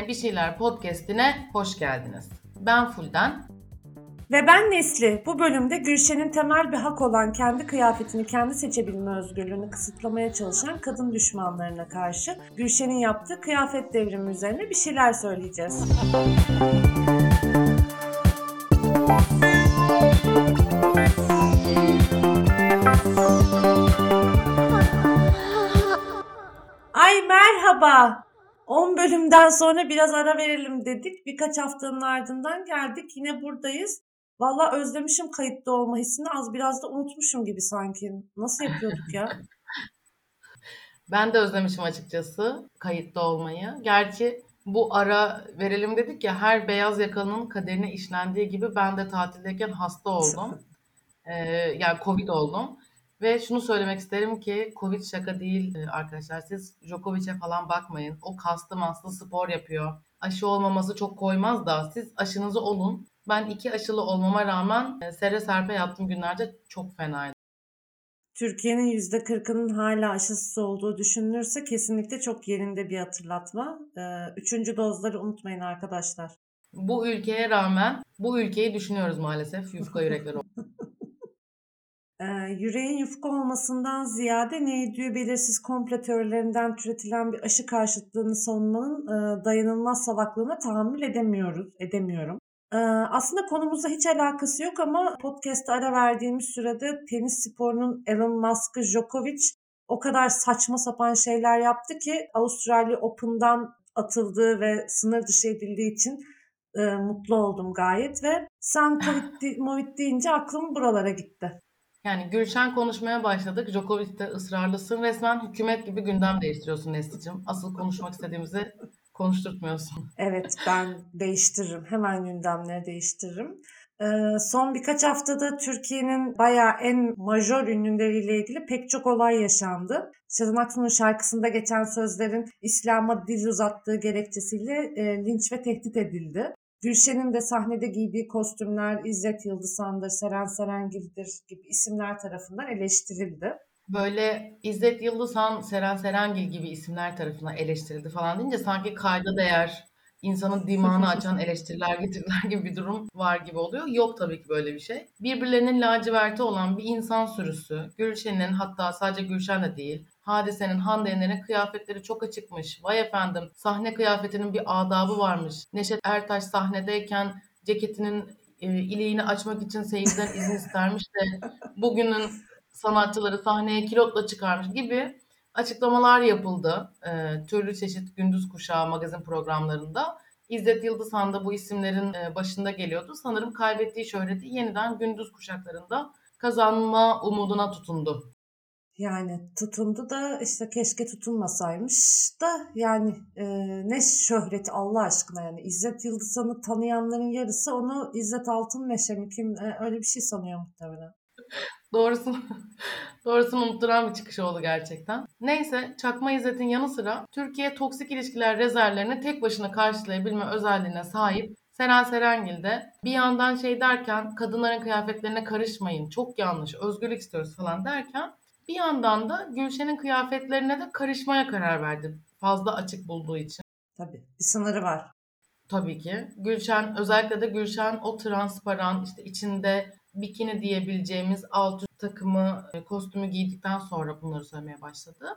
Gülşen'e Bir Şeyler Podcast'ine hoş geldiniz. Ben Fulden. Ve ben Nesli. Bu bölümde Gülşen'in temel bir hak olan kendi kıyafetini kendi seçebilme özgürlüğünü kısıtlamaya çalışan kadın düşmanlarına karşı Gülşen'in yaptığı kıyafet devrimi üzerine bir şeyler söyleyeceğiz. Ay merhaba. 10 bölümden sonra biraz ara verelim dedik. Birkaç haftanın ardından geldik. Yine buradayız. Valla özlemişim kayıtta olma hissini. Az biraz da unutmuşum gibi sanki. Nasıl yapıyorduk ya? Ben de özlemişim açıkçası kayıtta olmayı. Gerçi bu ara verelim dedik ya her beyaz yakalının kaderine işlendiği gibi ben de tatildeyken hasta oldum. Ee, yani Covid oldum. Ve şunu söylemek isterim ki Covid şaka değil e, arkadaşlar. Siz Djokovic'e falan bakmayın. O kaslı maslı spor yapıyor. Aşı olmaması çok koymaz da siz aşınızı olun. Ben iki aşılı olmama rağmen e, sere serpe yattığım günlerde çok fenaydı. Türkiye'nin %40'ının hala aşısız olduğu düşünülürse kesinlikle çok yerinde bir hatırlatma. Ee, Üçüncü dozları unutmayın arkadaşlar. Bu ülkeye rağmen bu ülkeyi düşünüyoruz maalesef. Yufka yürekler. Ee, yüreğin yufka olmasından ziyade neydiği belirsiz komplo teorilerinden türetilen bir aşı karşıtlığını savunmanın e, dayanılmaz salaklığına tahammül edemiyoruz, edemiyorum. Ee, aslında konumuzla hiç alakası yok ama podcast'a ara verdiğimiz sürede tenis sporunun Elon Musk'ı Djokovic o kadar saçma sapan şeyler yaptı ki Avustralya Open'dan atıldığı ve sınır dışı edildiği için e, mutlu oldum gayet ve sen Covid, Movid deyince aklım buralara gitti. Yani Gülşen konuşmaya başladık. Djokovic'te ısrarlısın. Resmen hükümet gibi gündem değiştiriyorsun Nesli'cim. Asıl konuşmak istediğimizi konuşturtmuyorsun. Evet ben değiştiririm. Hemen gündemleri değiştiririm. Ee, son birkaç haftada Türkiye'nin bayağı en majör ünlüleriyle ilgili pek çok olay yaşandı. Sezen Aksu'nun şarkısında geçen sözlerin İslam'a dil uzattığı gerekçesiyle e, linç ve tehdit edildi. Gülşen'in de sahnede giydiği kostümler İzzet Yıldızhan'dır, Seren Serengil'dir gibi isimler tarafından eleştirildi. Böyle İzzet Yıldızhan, Seren Serengil gibi isimler tarafından eleştirildi falan deyince sanki kayda değer, insanın dimağını açan eleştiriler getirdiler gibi bir durum var gibi oluyor. Yok tabii ki böyle bir şey. Birbirlerinin laciverti olan bir insan sürüsü, Gülşen'in hatta sadece Gülşen de değil, Hadise'nin, Hande Yener'in kıyafetleri çok açıkmış. Vay efendim sahne kıyafetinin bir adabı varmış. Neşet Ertaş sahnedeyken ceketinin e, iliğini açmak için seyirciden izin istermiş de bugünün sanatçıları sahneye kilotla çıkarmış gibi açıklamalar yapıldı. E, türlü çeşit gündüz kuşağı magazin programlarında. İzzet Yıldızhan da bu isimlerin e, başında geliyordu. Sanırım kaybettiği şöhreti yeniden gündüz kuşaklarında kazanma umuduna tutundu. Yani tutundu da işte keşke tutunmasaymış da yani e, ne şöhreti Allah aşkına yani İzzet Yıldızhan'ı tanıyanların yarısı onu İzzet Altınmeşe mi kim e, öyle bir şey sanıyor muhtemelen. Doğrusunu, doğrusunu unutturan bir çıkış oldu gerçekten. Neyse Çakma İzzet'in yanı sıra Türkiye toksik ilişkiler rezervlerini tek başına karşılayabilme özelliğine sahip Seren Serengil de bir yandan şey derken kadınların kıyafetlerine karışmayın çok yanlış özgürlük istiyoruz falan derken bir yandan da Gülşen'in kıyafetlerine de karışmaya karar verdi. Fazla açık bulduğu için. Tabii bir sınırı var. Tabii ki. Gülşen özellikle de Gülşen o transparan işte içinde bikini diyebileceğimiz alt takımı e, kostümü giydikten sonra bunları söylemeye başladı.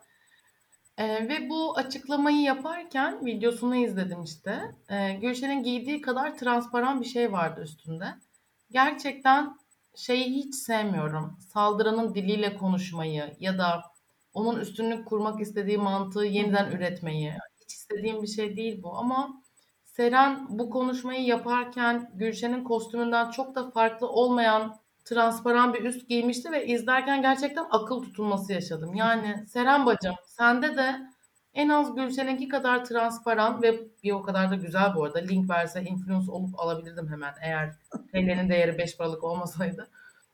Ee, ve bu açıklamayı yaparken videosunu izledim işte. Ee, Gülşen'in giydiği kadar transparan bir şey vardı üstünde. Gerçekten şeyi hiç sevmiyorum. Saldıranın diliyle konuşmayı ya da onun üstünlük kurmak istediği mantığı yeniden üretmeyi. Hiç istediğim bir şey değil bu ama Seren bu konuşmayı yaparken Gülşen'in kostümünden çok da farklı olmayan transparan bir üst giymişti ve izlerken gerçekten akıl tutulması yaşadım. Yani Seren bacım sende de en az Gülşen'inki kadar transparan ve bir o kadar da güzel bu arada. Link verse influence olup alabilirdim hemen eğer TL'nin değeri 5 paralık olmasaydı.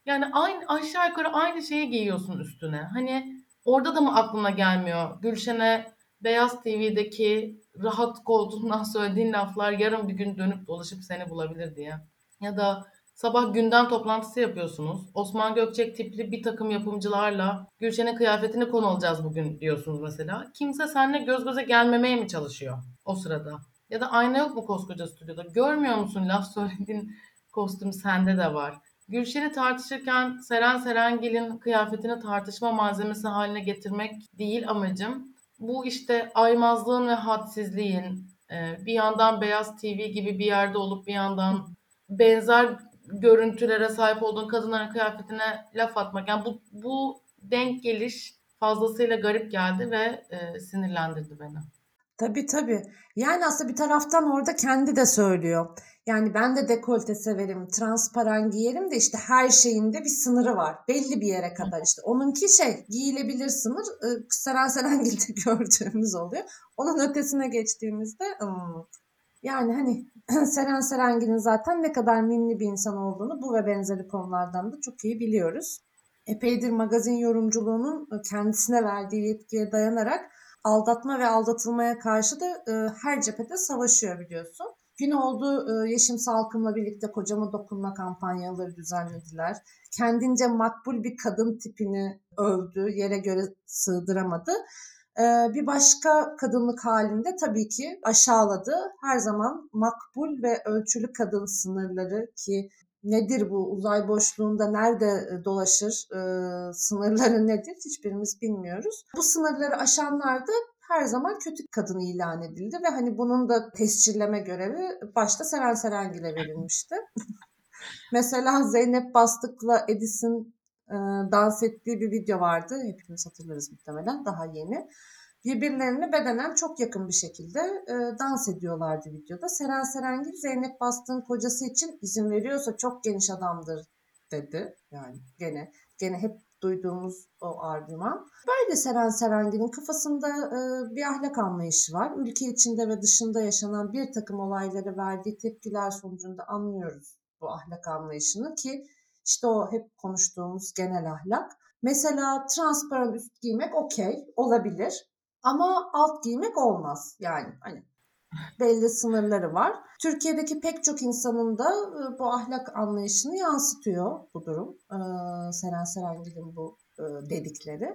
Yani aynı aşağı yukarı aynı şeyi giyiyorsun üstüne. Hani orada da mı aklına gelmiyor? Gülşen'e Beyaz TV'deki rahat koltuğundan söylediğin laflar yarın bir gün dönüp dolaşıp seni bulabilir diye. Ya da sabah gündem toplantısı yapıyorsunuz. Osman Gökçek tipli bir takım yapımcılarla Gülşen'in kıyafetini konu alacağız bugün diyorsunuz mesela. Kimse seninle göz göze gelmemeye mi çalışıyor o sırada? Ya da ayna yok mu koskoca stüdyoda? Görmüyor musun laf söylediğin kostüm sende de var. Gülşen'i tartışırken Seren Serengil'in kıyafetini tartışma malzemesi haline getirmek değil amacım. Bu işte aymazlığın ve hadsizliğin e, bir yandan Beyaz TV gibi bir yerde olup bir yandan benzer görüntülere sahip olduğun kadınların kıyafetine laf atmak. Yani bu, bu denk geliş fazlasıyla garip geldi ve e, sinirlendirdi beni. Tabii tabii. Yani aslında bir taraftan orada kendi de söylüyor. Yani ben de dekolte severim, transparan giyerim de işte her şeyinde bir sınırı var. Belli bir yere kadar işte. Onunki şey giyilebilir sınır. Seren Serengil'de gördüğümüz oluyor. Onun ötesine geçtiğimizde yani hani Seren Serengil'in zaten ne kadar mimli bir insan olduğunu bu ve benzeri konulardan da çok iyi biliyoruz. Epeydir magazin yorumculuğunun kendisine verdiği yetkiye dayanarak aldatma ve aldatılmaya karşı da e, her cephede savaşıyor biliyorsun. Gün oldu e, Yeşim Salkım'la birlikte kocama dokunma kampanyaları düzenlediler. Kendince makbul bir kadın tipini övdü, yere göre sığdıramadı. E, bir başka kadınlık halinde tabii ki aşağıladı. Her zaman makbul ve ölçülü kadın sınırları ki nedir bu uzay boşluğunda nerede e, dolaşır, e, sınırları nedir hiçbirimiz bilmiyoruz. Bu sınırları aşanlar da her zaman kötü kadın ilan edildi ve hani bunun da tescilleme görevi başta Seren Serengil'e verilmişti. Mesela Zeynep Bastık'la Edis'in e, dans ettiği bir video vardı. Hepimiz hatırlarız muhtemelen daha yeni. Birbirlerine bedenen çok yakın bir şekilde e, dans ediyorlardı videoda. Seren Serengil Zeynep Bastık'ın kocası için izin veriyorsa çok geniş adamdır dedi. Yani gene gene hep duyduğumuz o argüman. Böyle Seren Serengil'in kafasında e, bir ahlak anlayışı var. Ülke içinde ve dışında yaşanan bir takım olaylara verdiği tepkiler sonucunda anlıyoruz bu ahlak anlayışını ki işte o hep konuştuğumuz genel ahlak. Mesela transparan üst giymek okey olabilir ama alt giymek olmaz. Yani hani belli sınırları var. Türkiye'deki pek çok insanın da bu ahlak anlayışını yansıtıyor bu durum. E, Seren Serengil'in bu e, dedikleri.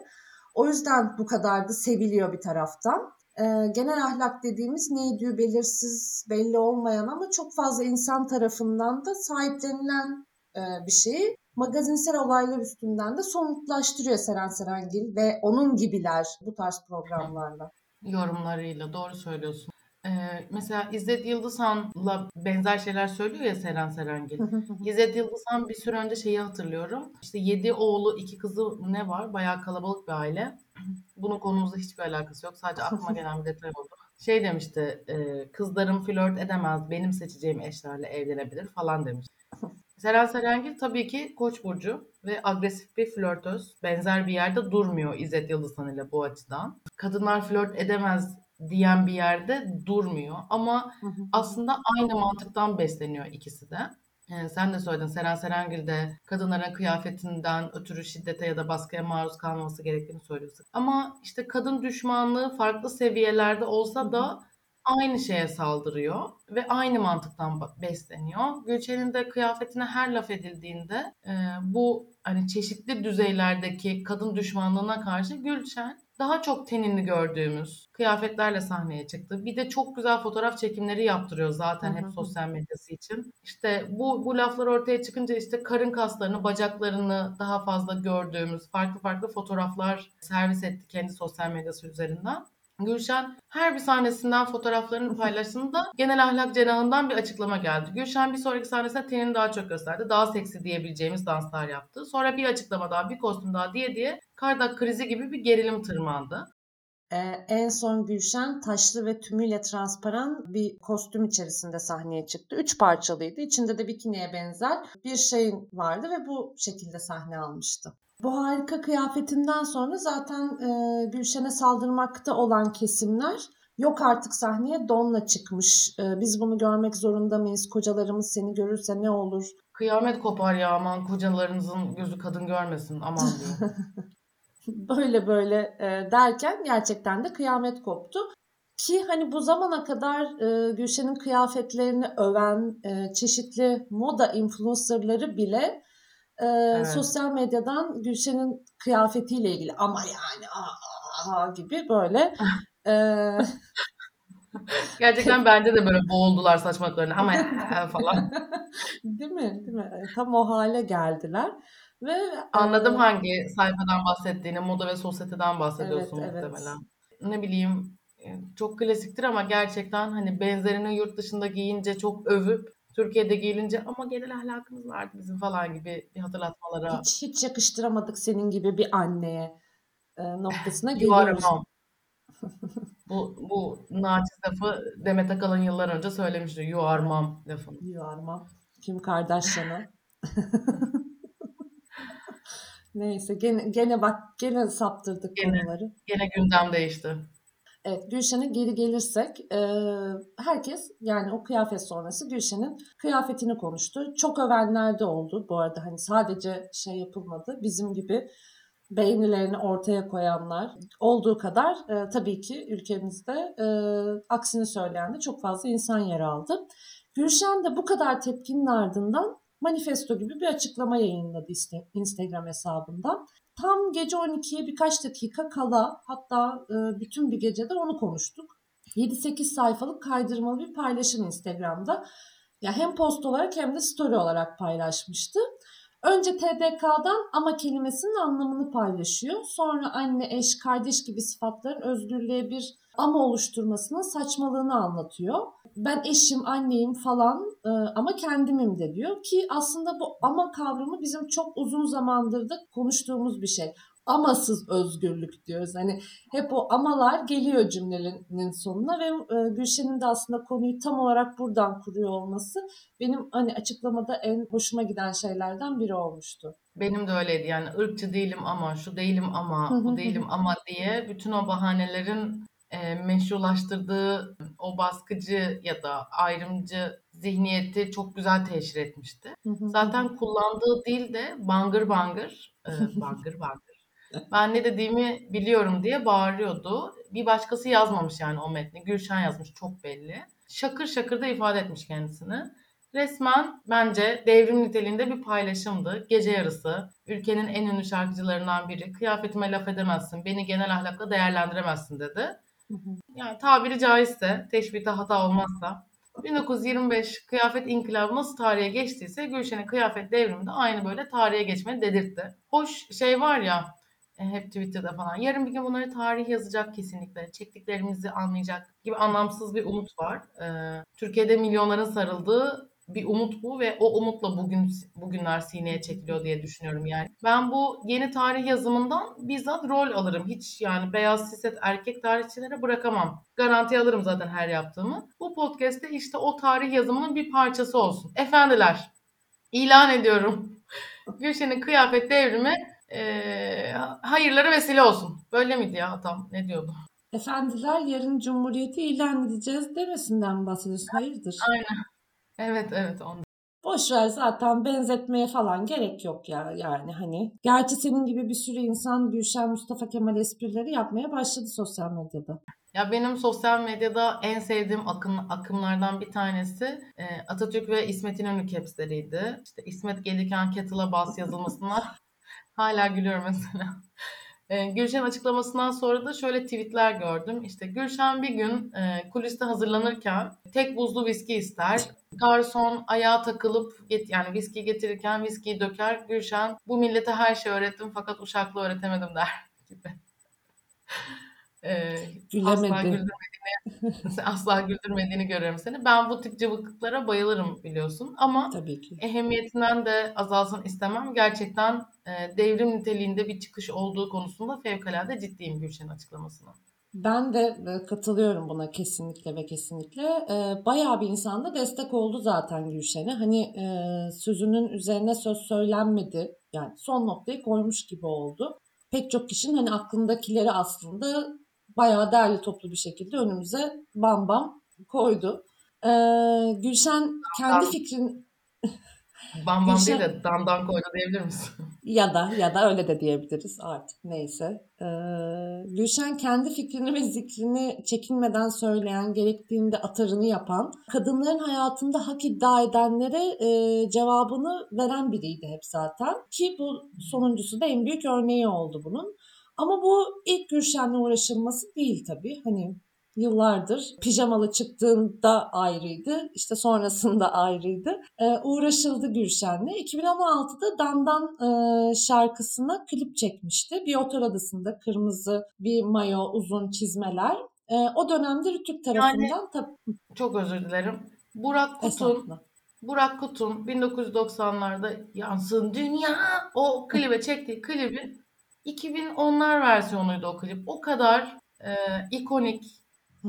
O yüzden bu kadar da seviliyor bir taraftan. E, genel ahlak dediğimiz neydi belirsiz, belli olmayan ama çok fazla insan tarafından da sahiplenilen e, bir şeyi magazinsel olaylar üstünden de somutlaştırıyor Seren Serengil ve onun gibiler bu tarz programlarla. Yorumlarıyla doğru söylüyorsun. Ee, mesela İzzet Yıldızhan'la benzer şeyler söylüyor ya Seren Serengil. İzzet Yıldızhan bir süre önce şeyi hatırlıyorum. İşte yedi oğlu iki kızı ne var? Bayağı kalabalık bir aile. Bunun konumuzla hiçbir alakası yok. Sadece aklıma gelen bir detay oldu. Şey demişti, e, kızlarım flört edemez, benim seçeceğim eşlerle evlenebilir falan demiş. Seren Serengil tabii ki Koç burcu ve agresif bir flörtöz. Benzer bir yerde durmuyor İzzet Yıldızhan ile bu açıdan. Kadınlar flört edemez diyen bir yerde durmuyor ama aslında aynı mantıktan besleniyor ikisi de. Yani sen de söyledin Seren Serengil de kadınların kıyafetinden ötürü şiddete ya da baskıya maruz kalmaması gerektiğini söylüyorsun. Ama işte kadın düşmanlığı farklı seviyelerde olsa da aynı şeye saldırıyor ve aynı mantıktan besleniyor. Gülçen'in de kıyafetine her laf edildiğinde e, bu hani çeşitli düzeylerdeki kadın düşmanlığına karşı Gülçen daha çok tenini gördüğümüz kıyafetlerle sahneye çıktı. Bir de çok güzel fotoğraf çekimleri yaptırıyor zaten hep sosyal medyası için. İşte bu bu laflar ortaya çıkınca işte karın kaslarını, bacaklarını daha fazla gördüğümüz farklı farklı fotoğraflar servis etti kendi sosyal medyası üzerinden. Gülşen her bir sahnesinden fotoğraflarını paylaştığında genel ahlak cenahından bir açıklama geldi. Gülşen bir sonraki sahnesinde tenini daha çok gösterdi. Daha seksi diyebileceğimiz danslar yaptı. Sonra bir açıklama daha, bir kostüm daha diye diye kardak krizi gibi bir gerilim tırmandı. Ee, en son Gülşen taşlı ve tümüyle transparan bir kostüm içerisinde sahneye çıktı. Üç parçalıydı. İçinde de bikiniye benzer bir şey vardı ve bu şekilde sahne almıştı. Bu harika kıyafetinden sonra zaten e, Gülşen'e saldırmakta olan kesimler yok artık sahneye donla çıkmış. E, biz bunu görmek zorunda mıyız? Kocalarımız seni görürse ne olur? Kıyamet kopar ya aman kocalarınızın gözü kadın görmesin aman diye. Böyle böyle e, derken gerçekten de kıyamet koptu. Ki hani bu zamana kadar e, Gülşen'in kıyafetlerini öven e, çeşitli moda influencerları bile e, evet. sosyal medyadan Gülşen'in kıyafetiyle ilgili ama yani aa, aa gibi böyle e, Gerçekten bence de böyle boğuldular saçmalıklarına ama falan. Değil mi? Değil mi? E, tam o hale geldiler ve Anladım e, hangi sayfadan bahsettiğini. Moda ve sosyeteden evet bahsediyorsun evet. muhtemelen. Ne bileyim çok klasiktir ama gerçekten hani benzerini yurt dışında giyince çok övüp Türkiye'de giyilince ama genel ahlakımız vardı bizim falan gibi bir hatırlatmalara Hiç hiç yakıştıramadık senin gibi bir anneye e, noktasına you are a geliyoruz. mom. Bu, bu naçiz lafı Demet Akalın yıllar önce söylemişti. You are mom lafını. Yuvarma. Kim Kardashian'a. Neyse gene, gene bak gene saptırdık Gene, konuları. gene gündem değişti. Evet Gülşen'e geri gelirsek e, herkes yani o kıyafet sonrası Gülşen'in kıyafetini konuştu. Çok övenler de oldu bu arada hani sadece şey yapılmadı bizim gibi beğenilerini ortaya koyanlar olduğu kadar e, tabii ki ülkemizde e, aksini söyleyen de çok fazla insan yer aldı. Gülşen de bu kadar tepkinin ardından manifesto gibi bir açıklama yayınladı Instagram hesabından. Tam gece 12'ye birkaç dakika kala hatta e, bütün bir gecede onu konuştuk. 7-8 sayfalık kaydırmalı bir paylaşım Instagram'da. Ya hem post olarak hem de story olarak paylaşmıştı. Önce TDK'dan ama kelimesinin anlamını paylaşıyor. Sonra anne, eş, kardeş gibi sıfatların özgürlüğe bir ama oluşturmasının saçmalığını anlatıyor. Ben eşim, anneyim falan e, ama kendimim de diyor ki aslında bu ama kavramı bizim çok uzun zamandır da konuştuğumuz bir şey. Amasız özgürlük diyoruz. Hani hep o amalar geliyor cümlenin sonuna ve e, Gülşen'in de aslında konuyu tam olarak buradan kuruyor olması benim hani açıklamada en hoşuma giden şeylerden biri olmuştu. Benim de öyleydi yani ırkçı değilim ama şu değilim ama bu değilim ama diye bütün o bahanelerin e, meşrulaştırdığı o baskıcı ya da ayrımcı zihniyeti çok güzel teşhir etmişti. Zaten kullandığı dil de bangır bangır, e, bangır bangır. Ben ne dediğimi biliyorum diye bağırıyordu. Bir başkası yazmamış yani o metni. Gülşen yazmış çok belli. Şakır şakır da ifade etmiş kendisini. Resmen bence devrim niteliğinde bir paylaşımdı. Gece yarısı ülkenin en ünlü şarkıcılarından biri kıyafetime laf edemezsin, beni genel ahlakla değerlendiremezsin dedi. Yani tabiri caizse, teşbihte hata olmazsa 1925 kıyafet inkılabı nasıl tarihe geçtiyse Gülşen'in kıyafet devrimi de aynı böyle tarihe geçmeni dedirtti. Hoş şey var ya hep Twitter'da falan yarın bir gün bunları tarih yazacak kesinlikle. Çektiklerimizi anlayacak gibi anlamsız bir umut var. Ee, Türkiye'de milyonların sarıldığı bir umut bu ve o umutla bugün bugünler sineye çekiliyor diye düşünüyorum yani. Ben bu yeni tarih yazımından bizzat rol alırım. Hiç yani beyaz siset erkek tarihçilere bırakamam. Garanti alırım zaten her yaptığımı. Bu podcast'te işte o tarih yazımının bir parçası olsun. Efendiler, ilan ediyorum. Gülşen'in kıyafet devrimi eee hayırlara vesile olsun. Böyle miydi ya tam? Ne diyordu? Efendiler yarın Cumhuriyeti ilan edeceğiz demesinden bahsediyorsun? Hayırdır? Aynen. Evet evet ondan. Boş ver zaten benzetmeye falan gerek yok ya yani hani. Gerçi senin gibi bir sürü insan Gülşen Mustafa Kemal esprileri yapmaya başladı sosyal medyada. Ya benim sosyal medyada en sevdiğim akım, akımlardan bir tanesi e, Atatürk ve İsmet İnönü caps'leriydi. İşte İsmet gelirken kettle'a bas yazılmasına hala gülüyorum mesela. E, Gülşen açıklamasından sonra da şöyle tweetler gördüm. İşte Gülşen bir gün e, kuliste hazırlanırken tek buzlu viski ister. Garson ayağa takılıp get, yani viski getirirken viskiyi döker. Gülşen bu millete her şey öğrettim fakat uşaklı öğretemedim der gibi. E, asla güldürmediğini, asla güldürmediğini görüyorum seni. Ben bu tip cıvıklıklara bayılırım biliyorsun. Ama Tabii ki. ehemmiyetinden de azalsın istemem. Gerçekten e, devrim niteliğinde bir çıkış olduğu konusunda fevkalade ciddiyim Gülşen'in açıklamasına. Ben de e, katılıyorum buna kesinlikle ve kesinlikle. E, bayağı bir insan da destek oldu zaten Gülşen'e. Hani e, sözünün üzerine söz söylenmedi. Yani son noktayı koymuş gibi oldu. Pek çok kişinin hani aklındakileri aslında bayağı derli toplu bir şekilde önümüze bam bam koydu. E, Gülşen kendi fikrin bam bam değil Gülşen de dandan koydu diyebilir misin? ya da ya da öyle de diyebiliriz artık neyse. Ee, Gülşen kendi fikrini ve zikrini çekinmeden söyleyen, gerektiğinde atarını yapan, kadınların hayatında hak iddia edenlere e, cevabını veren biriydi hep zaten. Ki bu sonuncusu da en büyük örneği oldu bunun. Ama bu ilk Gülşen'le uğraşılması değil tabii. Hani Yıllardır pijamalı çıktığında ayrıydı. işte sonrasında ayrıydı. Ee, uğraşıldı Gülşen'le. 2016'da Dandan e, şarkısına klip çekmişti. Bir otel adasında kırmızı bir mayo, uzun çizmeler. Ee, o dönemde Rütük tarafından tabii Çok özür dilerim. Burak Kutun. Burak Kutun 1990'larda Yansın Dünya o klibe çektiği klibin 2010'lar versiyonuydu o klip. O kadar e, ikonik,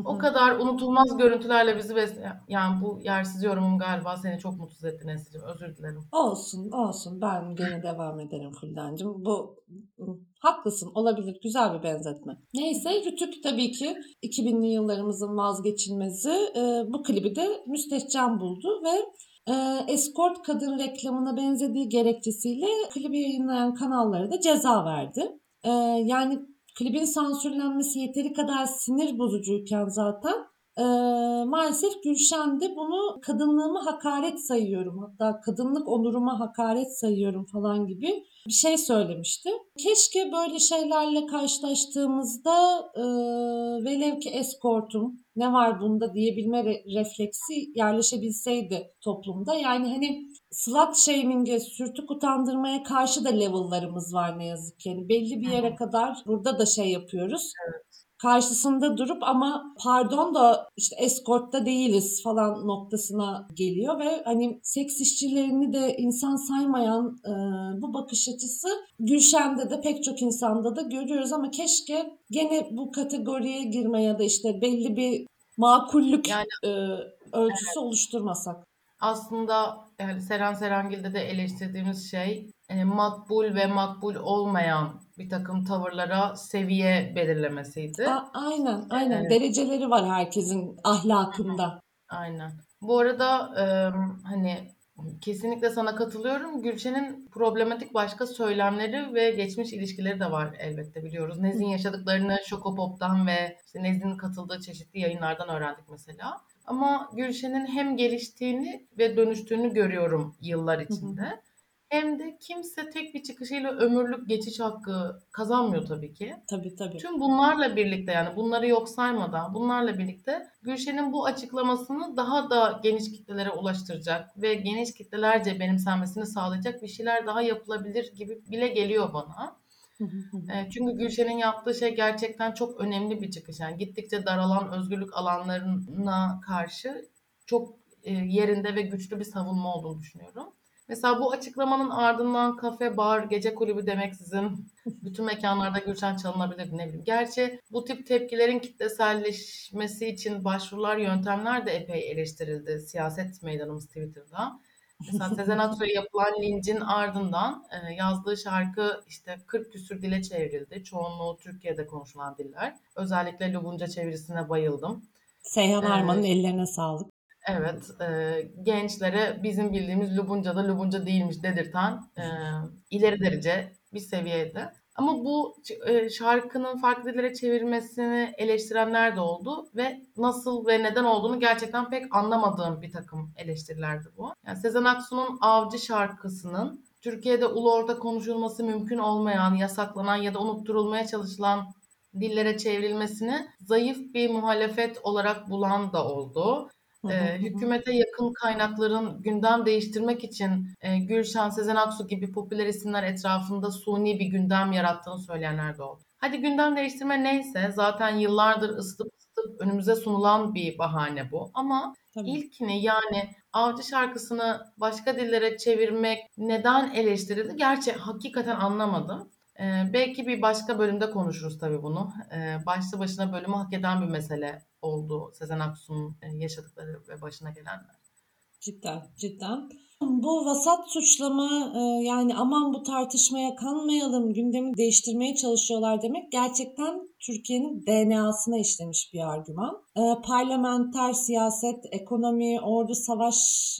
o kadar unutulmaz görüntülerle bizi besleyen. Yani bu yersiz yorumum galiba seni çok mutsuz etti Nesli'cim. Özür dilerim. Olsun, olsun. Ben gene devam ederim Fulden'cim. Bu haklısın. Olabilir. Güzel bir benzetme. Neyse Rütük tabii ki 2000'li yıllarımızın vazgeçilmezi. Ee, bu klibi de müstehcen buldu ve e, escort kadın reklamına benzediği gerekçesiyle klibi yayınlayan kanallara da ceza verdi. Ee, yani klibin sansürlenmesi yeteri kadar sinir bozucuyken zaten ee, maalesef Gülşen de bunu kadınlığıma hakaret sayıyorum. Hatta kadınlık onuruma hakaret sayıyorum falan gibi bir şey söylemişti. Keşke böyle şeylerle karşılaştığımızda e, velev ki eskortum ne var bunda diyebilme re- refleksi yerleşebilseydi toplumda. Yani hani slut shaming'e, sürtük utandırmaya karşı da level'larımız var ne yazık ki. Yani belli bir yere kadar burada da şey yapıyoruz karşısında durup ama pardon da işte eskortta değiliz falan noktasına geliyor ve hani seks işçilerini de insan saymayan e, bu bakış açısı Gülşen'de de pek çok insanda da görüyoruz ama keşke gene bu kategoriye girme ya da işte belli bir makullük Yani e, ölçüsü oluşturmasak. aslında yani Seren Serengil'de de eleştirdiğimiz şey e, makbul ve makbul olmayan bir takım tavırlara seviye belirlemesiydi. A- aynen aynen Evet. dereceleri var herkesin ahlakında. Aynen. Bu arada e, hani kesinlikle sana katılıyorum. Gülşen'in problematik başka söylemleri ve geçmiş ilişkileri de var elbette biliyoruz. Nez'in yaşadıklarını Şokopop'tan ve işte Nez'in katıldığı çeşitli yayınlardan öğrendik mesela. Ama Gülşen'in hem geliştiğini ve dönüştüğünü görüyorum yıllar içinde. Hem de kimse tek bir çıkışıyla ömürlük geçiş hakkı kazanmıyor tabii ki. Tabii tabii. Tüm bunlarla birlikte yani bunları yok saymadan bunlarla birlikte Gülşen'in bu açıklamasını daha da geniş kitlelere ulaştıracak ve geniş kitlelerce benimsenmesini sağlayacak bir şeyler daha yapılabilir gibi bile geliyor bana. Çünkü Gülşen'in yaptığı şey gerçekten çok önemli bir çıkış. Yani gittikçe daralan özgürlük alanlarına karşı çok yerinde ve güçlü bir savunma olduğunu düşünüyorum. Mesela bu açıklamanın ardından kafe, bar, gece kulübü demeksizin bütün mekanlarda Gülşen çalınabilir ne bileyim. Gerçi bu tip tepkilerin kitleselleşmesi için başvurular, yöntemler de epey eleştirildi siyaset meydanımız Twitter'da. Mesela Sezen Aksu'ya yapılan lincin ardından e, yazdığı şarkı işte 40 küsür dile çevrildi. Çoğunluğu Türkiye'de konuşulan diller. Özellikle Lubunca çevirisine bayıldım. Seyhan Ee, Arman'ın ellerine sağlık. Evet, e, gençlere bizim bildiğimiz Lubunca da Lubunca değilmiş dedirten e, ileri derece bir seviyede. Ama bu e, şarkının farklı dillere çevirmesini eleştirenler de oldu ve nasıl ve neden olduğunu gerçekten pek anlamadığım bir takım eleştirilerdi bu. Yani Sezen Aksu'nun Avcı şarkısının Türkiye'de ulu orta konuşulması mümkün olmayan, yasaklanan ya da unutturulmaya çalışılan dillere çevrilmesini zayıf bir muhalefet olarak bulan da oldu. Hı. hükümete yakın kaynakların gündem değiştirmek için e, Gülşen, Sezen Aksu gibi popüler isimler etrafında suni bir gündem yarattığını söyleyenler de oldu. Hadi gündem değiştirme neyse zaten yıllardır ısıtıp ısıtıp önümüze sunulan bir bahane bu. Ama Tabii. ilkini yani Avcı şarkısını başka dillere çevirmek neden eleştirildi? Gerçi hakikaten anlamadım. Ee, belki bir başka bölümde konuşuruz tabii bunu. Ee, başlı başına bölümü hak eden bir mesele oldu Sezen Aksu'nun yaşadıkları ve başına gelenler. Cidden, cidden. Bu vasat suçlama e, yani aman bu tartışmaya kanmayalım, gündemi değiştirmeye çalışıyorlar demek gerçekten Türkiye'nin DNA'sına işlemiş bir argüman. E, parlamenter siyaset, ekonomi, ordu, savaş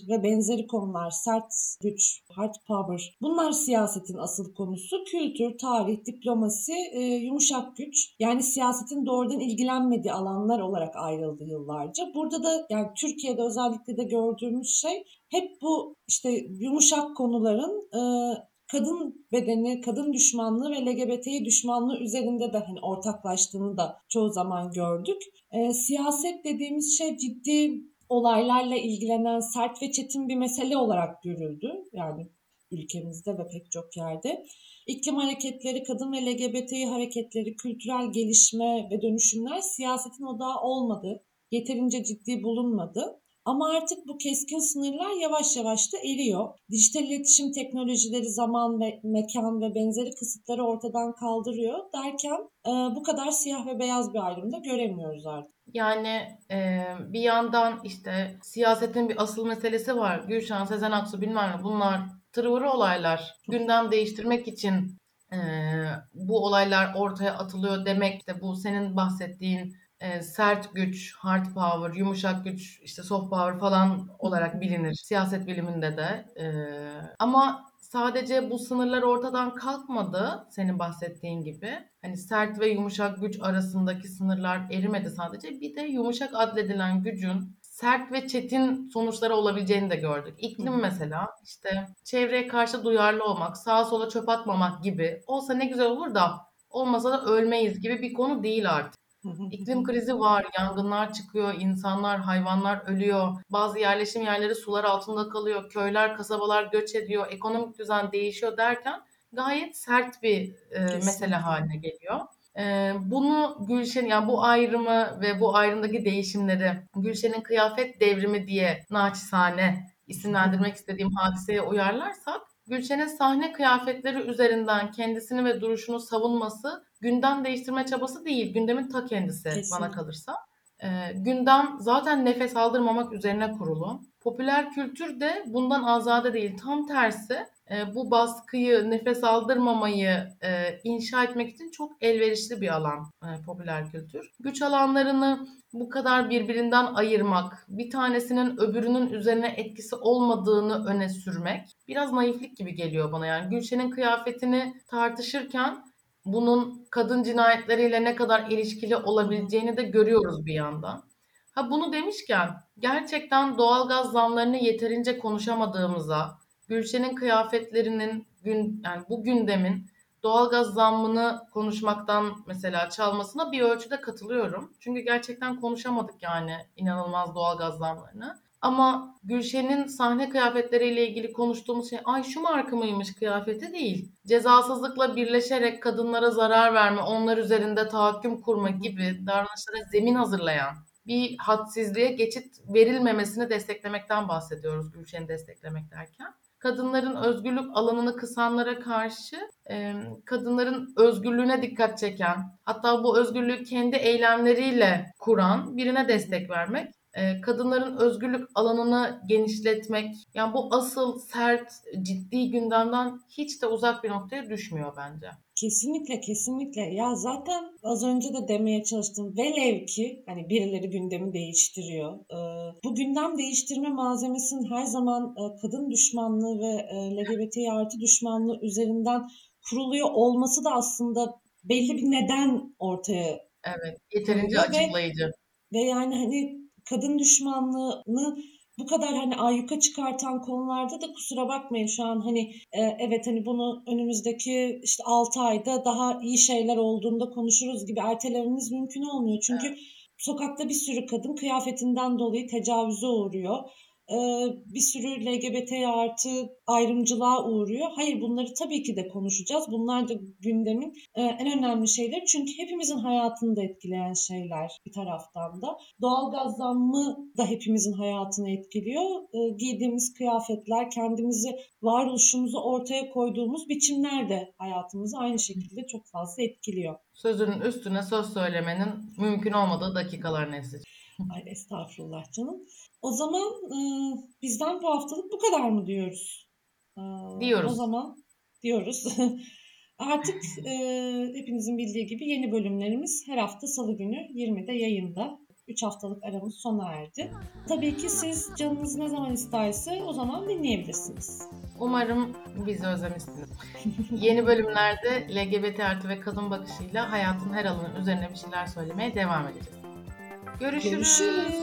ve benzeri konular, sert güç, hard power. Bunlar siyasetin asıl konusu. Kültür, tarih, diplomasi, e, yumuşak güç. Yani siyasetin doğrudan ilgilenmediği alanlar olarak ayrıldı yıllarca. Burada da yani Türkiye'de özellikle de gördüğümüz şey hep bu işte yumuşak konuların e, kadın bedeni, kadın düşmanlığı ve LGBTİ düşmanlığı üzerinde de hani ortaklaştığını da çoğu zaman gördük. E, siyaset dediğimiz şey ciddi olaylarla ilgilenen sert ve çetin bir mesele olarak görüldü. Yani ülkemizde ve pek çok yerde. İklim hareketleri, kadın ve LGBTİ hareketleri, kültürel gelişme ve dönüşümler siyasetin odağı olmadı. Yeterince ciddi bulunmadı. Ama artık bu keskin sınırlar yavaş yavaş da eriyor. Dijital iletişim teknolojileri zaman ve mekan ve benzeri kısıtları ortadan kaldırıyor derken e, bu kadar siyah ve beyaz bir ayrımda göremiyoruz artık. Yani e, bir yandan işte siyasetin bir asıl meselesi var. Gülşen, Sezen Aksu bilmem ne bunlar tırvırı olaylar. Gündem değiştirmek için e, bu olaylar ortaya atılıyor demek işte bu senin bahsettiğin e, sert güç, hard power, yumuşak güç, işte soft power falan olarak bilinir siyaset biliminde de. E, ama sadece bu sınırlar ortadan kalkmadı senin bahsettiğin gibi. Hani sert ve yumuşak güç arasındaki sınırlar erimedi sadece. Bir de yumuşak adledilen gücün sert ve çetin sonuçları olabileceğini de gördük. İklim Hı mesela işte çevreye karşı duyarlı olmak, sağa sola çöp atmamak gibi olsa ne güzel olur da olmasa da ölmeyiz gibi bir konu değil artık. İklim krizi var, yangınlar çıkıyor, insanlar, hayvanlar ölüyor. Bazı yerleşim yerleri sular altında kalıyor, köyler, kasabalar göç ediyor, ekonomik düzen değişiyor derken gayet sert bir e, mesele haline geliyor. E, bunu Gülşen, yani bu ayrımı ve bu ayrımdaki değişimleri Gülşen'in kıyafet devrimi diye naçizane isimlendirmek istediğim hadiseye uyarlarsak Gülşen'in sahne kıyafetleri üzerinden kendisini ve duruşunu savunması gündem değiştirme çabası değil, gündemin ta kendisi bana Kesinlikle. kalırsa. Ee, gündem zaten nefes aldırmamak üzerine kurulu. Popüler kültür de bundan azade değil. Tam tersi bu baskıyı, nefes aldırmamayı inşa etmek için çok elverişli bir alan popüler kültür. Güç alanlarını bu kadar birbirinden ayırmak, bir tanesinin öbürünün üzerine etkisi olmadığını öne sürmek biraz naiflik gibi geliyor bana. Yani Gülşen'in kıyafetini tartışırken bunun kadın cinayetleriyle ne kadar ilişkili olabileceğini de görüyoruz bir yandan. Ha bunu demişken gerçekten doğalgaz zamlarını yeterince konuşamadığımıza, Gülşen'in kıyafetlerinin gün yani bu gündemin doğalgaz zammını konuşmaktan mesela çalmasına bir ölçüde katılıyorum. Çünkü gerçekten konuşamadık yani inanılmaz doğalgaz zamlarını. Ama Gülşen'in sahne kıyafetleriyle ilgili konuştuğumuz şey ay şu marka mıymış kıyafeti değil. Cezasızlıkla birleşerek kadınlara zarar verme, onlar üzerinde tahakküm kurma gibi davranışlara zemin hazırlayan bir hadsizliğe geçit verilmemesini desteklemekten bahsediyoruz Gülşen'i desteklemek derken kadınların özgürlük alanını kısanlara karşı e, kadınların özgürlüğüne dikkat çeken, hatta bu özgürlüğü kendi eylemleriyle kuran birine destek vermek, kadınların özgürlük alanını genişletmek, yani bu asıl sert, ciddi gündemden hiç de uzak bir noktaya düşmüyor bence. Kesinlikle kesinlikle. Ya zaten az önce de demeye çalıştım. Velev ki hani birileri gündemi değiştiriyor. Ee, bu gündem değiştirme malzemesinin her zaman e, kadın düşmanlığı ve e, LGBT artı düşmanlığı üzerinden kuruluyor olması da aslında belli bir neden ortaya Evet, yeterince ve açıklayıcı. ve yani hani kadın düşmanlığını bu kadar hani ayyuka çıkartan konularda da kusura bakmayın şu an hani e, evet hani bunu önümüzdeki işte 6 ayda daha iyi şeyler olduğunda konuşuruz gibi ertelememiz mümkün olmuyor. Çünkü Evet. sokakta bir sürü kadın kıyafetinden dolayı tecavüze uğruyor. Bir sürü LGBT artı ayrımcılığa uğruyor. Hayır bunları tabii ki de konuşacağız. Bunlar da gündemin en önemli şeyleri. Çünkü hepimizin hayatını da etkileyen şeyler bir taraftan da. Doğalgaz zammı da hepimizin hayatını etkiliyor. Giydiğimiz kıyafetler, kendimizi, varoluşumuzu ortaya koyduğumuz biçimler de hayatımızı aynı şekilde çok fazla etkiliyor. Sözünün üstüne söz söylemenin mümkün olmadığı dakikalar Nesli. Ay estağfurullah canım. O zaman e, bizden bu haftalık bu kadar mı diyoruz? E, Diyoruz. O zaman diyoruz. Artık e, hepinizin bildiği gibi yeni bölümlerimiz her hafta salı günü 20'de yayında. 3 haftalık aramız sona erdi. Tabii ki siz canınız ne zaman isterse o zaman dinleyebilirsiniz. Umarım bizi özlemişsiniz. Yeni bölümlerde LGBT artı ve kadın bakışıyla hayatın her alanı üzerine bir şeyler söylemeye devam edeceğiz. Görüşürüz. Görüşürüz.